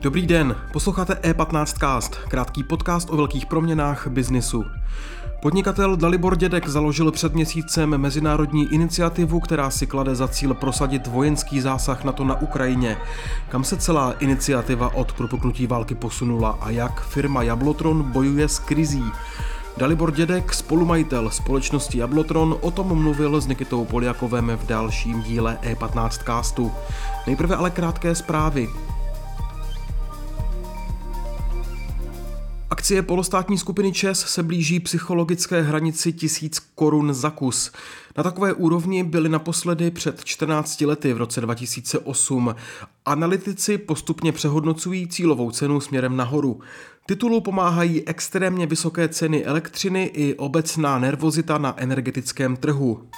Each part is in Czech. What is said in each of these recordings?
Dobrý den, posloucháte E15cast, krátký podcast o velkých proměnách biznisu. Podnikatel Dalibor Dědek založil před měsícem mezinárodní iniciativu, která si klade za cíl prosadit vojenský zásah na to na Ukrajině. Kam se celá iniciativa od propuknutí války posunula a jak firma Jablotron bojuje s krizí? Dalibor Dědek, spolumajitel společnosti Jablotron, o tom mluvil s Nikitou Poliakovem v dalším díle E15 castu. Nejprve ale krátké zprávy. Akcie polostátní skupiny ČES se blíží psychologické hranici tisíc korun za kus. Na takové úrovni byly naposledy před 14 lety v roce 2008. Analytici postupně přehodnocují cílovou cenu směrem nahoru. Titulu pomáhají extrémně vysoké ceny elektřiny i obecná nervozita na energetickém trhu.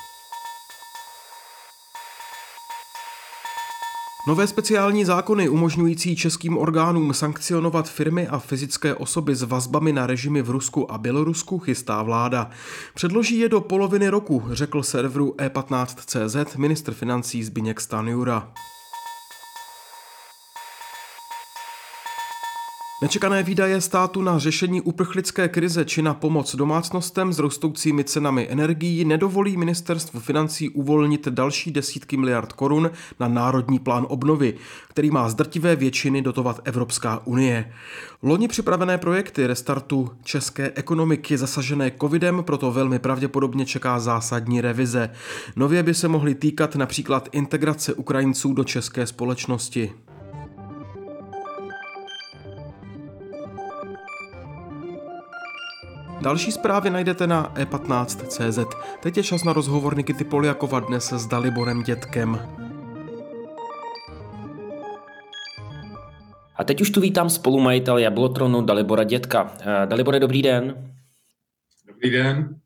Nové speciální zákony umožňující českým orgánům sankcionovat firmy a fyzické osoby s vazbami na režimy v Rusku a Bělorusku chystá vláda. Předloží je do poloviny roku, řekl serveru e15.cz ministr financí Zbigněk Stanjura. Nečekané výdaje státu na řešení uprchlické krize či na pomoc domácnostem s rostoucími cenami energií nedovolí ministerstvu financí uvolnit další desítky miliard korun na národní plán obnovy, který má z drtivé většiny dotovat Evropská unie. Loni připravené projekty restartu české ekonomiky zasažené covidem proto velmi pravděpodobně čeká zásadní revize. Nově by se mohly týkat například integrace Ukrajinců do české společnosti. Další zprávy najdete na e15.cz. Teď je čas na rozhovor Nikity Poliakova dnes s Daliborem Dětkem. A teď už tu vítám spolumajitel Jablotronu Dalibora Dětka. Eh, Dalibore, dobrý den. Dobrý den.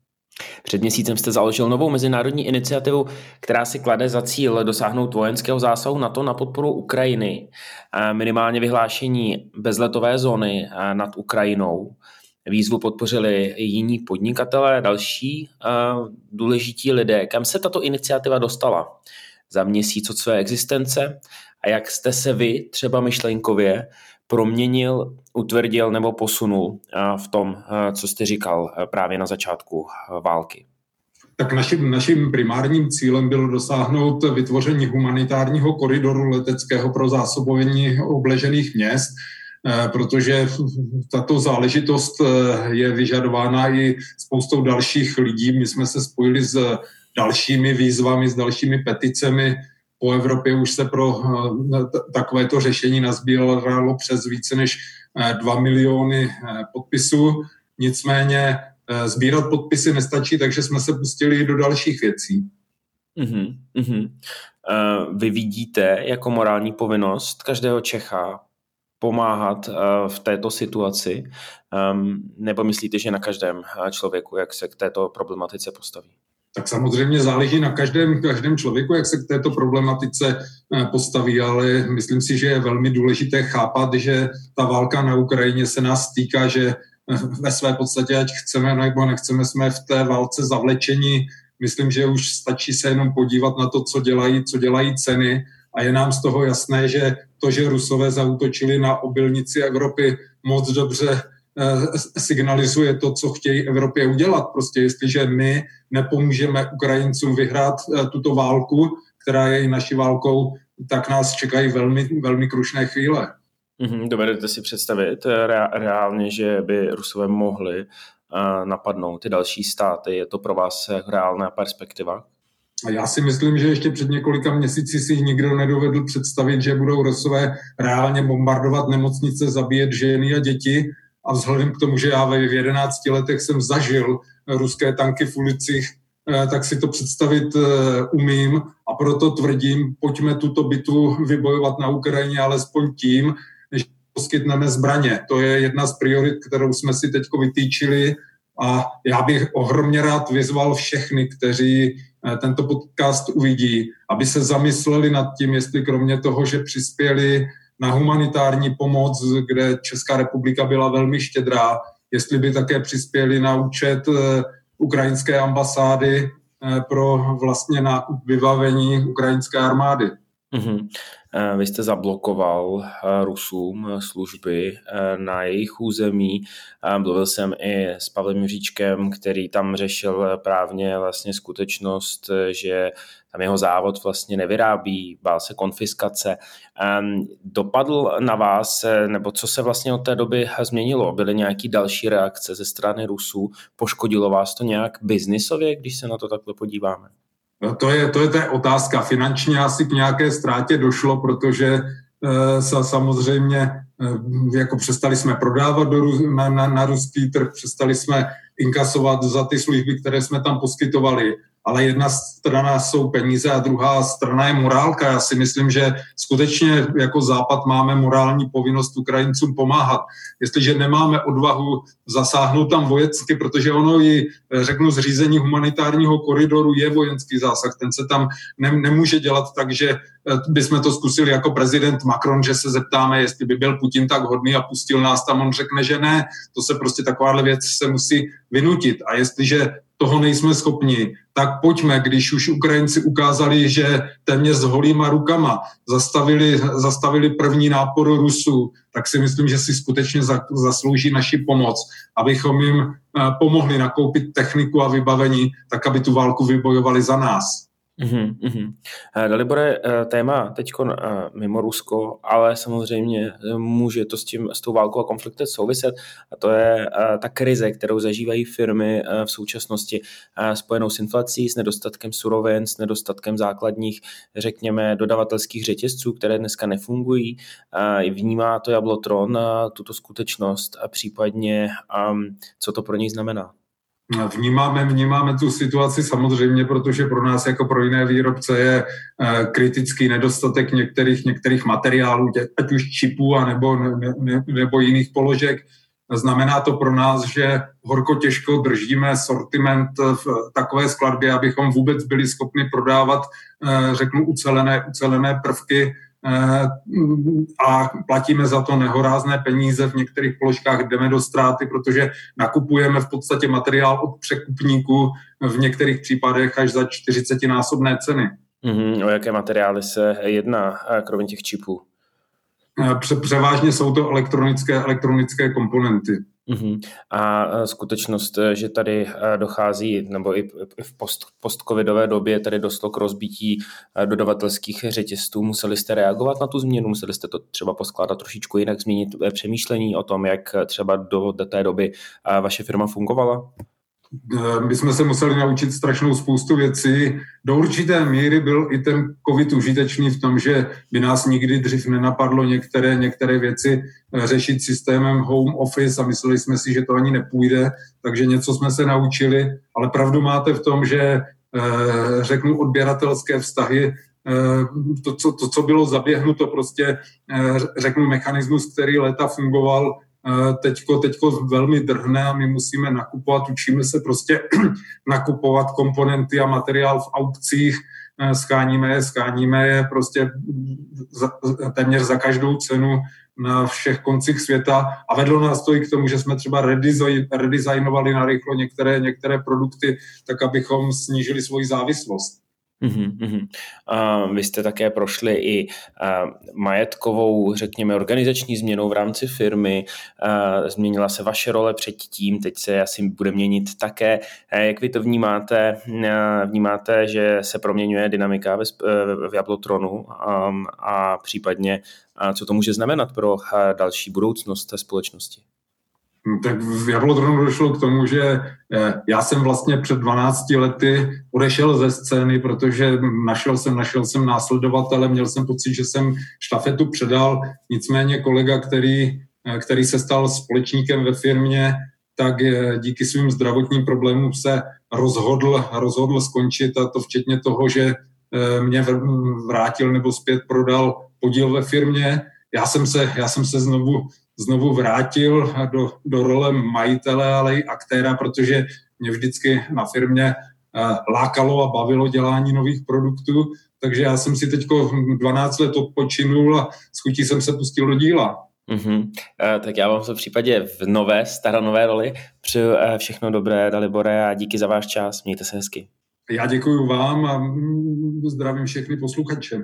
Před měsícem jste založil novou mezinárodní iniciativu, která si klade za cíl dosáhnout vojenského zásahu na to na podporu Ukrajiny, minimálně vyhlášení bezletové zóny eh, nad Ukrajinou. Výzvu podpořili jiní podnikatelé, další důležití lidé. Kam se tato iniciativa dostala za měsíc od své existence a jak jste se vy třeba myšlenkově proměnil, utvrdil nebo posunul v tom, co jste říkal právě na začátku války? Tak naším, naším primárním cílem bylo dosáhnout vytvoření humanitárního koridoru leteckého pro zásobování obležených měst, protože tato záležitost eh, je vyžadována i spoustou dalších lidí. My jsme se spojili s dalšími výzvami, s dalšími peticemi. Po Evropě už se pro eh, takovéto řešení nazbíralo přes více než 2 miliony podpisů. Nicméně sbírat podpisy nestačí, takže jsme se pustili do dalších věcí. Uh-huh, uh-huh. Uh, vy vidíte jako morální povinnost každého Čecha pomáhat eh, v této situaci? Ehm, nebo myslíte, že na každém eh, člověku, jak se k této problematice postaví? Tak samozřejmě záleží na každém, každém člověku, jak se k této problematice eh, postaví, ale myslím si, že je velmi důležité chápat, že ta válka na Ukrajině se nás týká, že ve své podstatě, ať chceme nebo nechceme, jsme v té válce zavlečení. Myslím, že už stačí se jenom podívat na to, co dělají, co dělají ceny a je nám z toho jasné, že to, že Rusové zautočili na obilnici Evropy, moc dobře eh, signalizuje to, co chtějí Evropě udělat. Prostě jestliže my nepomůžeme Ukrajincům vyhrát eh, tuto válku, která je i naší válkou, tak nás čekají velmi, velmi krušné chvíle. Mm-hmm, dovedete si představit eh, reálně, že by Rusové mohli napadnout ty další státy? Je to pro vás reálná perspektiva? A já si myslím, že ještě před několika měsíci si nikdo nedovedl představit, že budou Rusové reálně bombardovat nemocnice, zabíjet ženy a děti. A vzhledem k tomu, že já ve 11 letech jsem zažil ruské tanky v ulicích, eh, tak si to představit eh, umím a proto tvrdím, pojďme tuto bitu vybojovat na Ukrajině alespoň tím, že poskytneme zbraně. To je jedna z priorit, kterou jsme si teď vytýčili a já bych ohromně rád vyzval všechny, kteří tento podcast uvidí, aby se zamysleli nad tím, jestli kromě toho, že přispěli na humanitární pomoc, kde Česká republika byla velmi štědrá, jestli by také přispěli na účet eh, ukrajinské ambasády pro vlastně nákup vybavení ukrajinské armády. Mm-hmm. Vy jste zablokoval eh, Rusům eh, služby na jejich území. Mluvil jsem i s Pavlem Říčkem, který tam řešil právně vlastně skutečnost, že tam jeho závod vlastně nevyrábí, bál se konfiskace. Dopadl na vás, nebo co se vlastně od té doby změnilo? Byly nějaké další reakce ze strany Rusů? Poškodilo vás to nějak biznisově, když se na to takhle podíváme? No, to je, to je ta otázka. Finančně asi k nějaké ztrátě došlo, protože e, samozřejmě e, jako přestali jsme prodávat do, na, na, na ruský trh, přestali jsme inkasovat za ty služby, které jsme tam poskytovali ale jedna strana jsou peníze a druhá strana je morálka. Já si myslím, že skutečně jako Západ máme morální povinnost Ukrajincům pomáhat. Jestliže nemáme odvahu zasáhnout tam vojensky, protože ono i, řeknu, zřízení humanitárního koridoru je vojenský zásah. Ten se tam ne, nemůže dělat tak, že eh, bychom to zkusili jako prezident Macron, že se zeptáme, jestli by byl Putin tak hodný a pustil nás tam. On řekne, že ne. To se prostě takováhle věc se musí vynutit. A jestliže toho nejsme schopni, tak pojďme, když už Ukrajinci ukázali, že téměř s holýma rukama zastavili, zastavili první nápor Rusů, tak si myslím, že si skutečně zaslouží naši pomoc, abychom jim eh, pomohli nakoupit techniku a vybavení, tak aby tu válku vybojovali za nás. Mm-hmm. Dalibore, eh, téma teď mimo Rusko, ale samozřejmě může to s, tím, s tou válkou a konfliktem souviset a to je ta krize, kterou zažívají firmy v současnosti spojenou s inflací, s nedostatkem surovin, s nedostatkem základních, řekněme, dodavatelských řetězců, které dneska nefungují. Vnímá to Jablotron tuto skutečnost a případně co to pro něj znamená? Vnímáme, vnímáme tu situaci samozřejmě, protože pro nás jako pro jiné výrobce je eh, kritický nedostatek některých, některých materiálů, ať už čipů a nebo, ne, ne, nebo jiných položek. Znamená to pro nás, že horko těžko držíme sortiment v takové skladbě, abychom vůbec byli schopni prodávat, eh, řeknu, ucelené, ucelené prvky a platíme za to nehorázné peníze, v některých položkách jdeme do ztráty, protože nakupujeme v podstatě materiál od překupníků v některých případech až za 40-násobné ceny. Mm-hmm. O jaké materiály se jedná, eh, kromě těch čipů? Eh, převážně jsou to elektronické, elektronické komponenty. Uh-huh. A skutečnost, že tady dochází, nebo i v post, post-covidové době tady došlo k rozbití dodavatelských řetězců, museli jste reagovat na tu změnu, museli jste to třeba poskládat trošičku jinak, změnit e, přemýšlení o tom, jak třeba do té doby vaše firma fungovala? Eh, my jsme se museli naučit strašnou spoustu věcí. Do určité míry byl i ten COVID užitečný v tom, že by nás nikdy dřív nenapadlo některé, některé věci eh, řešit systémem home office a mysleli jsme si, že to ani nepůjde, takže něco jsme se naučili, ale pravdu máte v tom, že eh, řeknu odběratelské vztahy to co, to, co bylo zaběhnuto, prostě řeknu mechanismus, který léta fungoval, teďko, teďko velmi drhne a my musíme nakupovat, učíme se prostě nakupovat komponenty a materiál v aukcích, eh, scháníme je, scháníme je prostě za, téměř za každou cenu na všech koncích světa a vedlo nás to i k tomu, že jsme třeba redesignovali na rychlo některé, některé produkty, tak abychom snížili svoji závislost. Uhum, uhum. A vy jste také prošli i a, majetkovou, řekněme, organizační změnou v rámci firmy. A, změnila se vaše role předtím, teď se asi bude měnit také. Jak vy to vnímáte? Vnímáte, že se proměňuje dynamika ve, v Jablotronu a, a případně co to může znamenat pro další budoucnost té společnosti? Hm, tak v Jablodronu došlo k tomu, že eh, já jsem vlastně před 12 lety odešel ze scény, protože našel jsem, našel jsem následovatele, měl jsem pocit, že jsem štafetu předal, nicméně kolega, který, eh, který se stal společníkem ve firmě, tak eh, díky svým zdravotním problémům se rozhodl, rozhodl skončit a to včetně toho, že mě vrátil nebo zpět prodal podíl ve firmě já jsem se, já jsem se znovu, znovu vrátil do, do role majitele, ale i aktéra, protože mě vždycky na firmě eh, lákalo a bavilo dělání nových produktů, takže já jsem si teď 12 let odpočinul a s chutí jsem se pustil do díla. Mm-hmm. Tak já vám v případě v nové, staranové roli přeju eh, všechno dobré, Dalibore, a díky za váš čas. Mějte se hezky. Já děkuji vám a mm, zdravím všechny posluchače.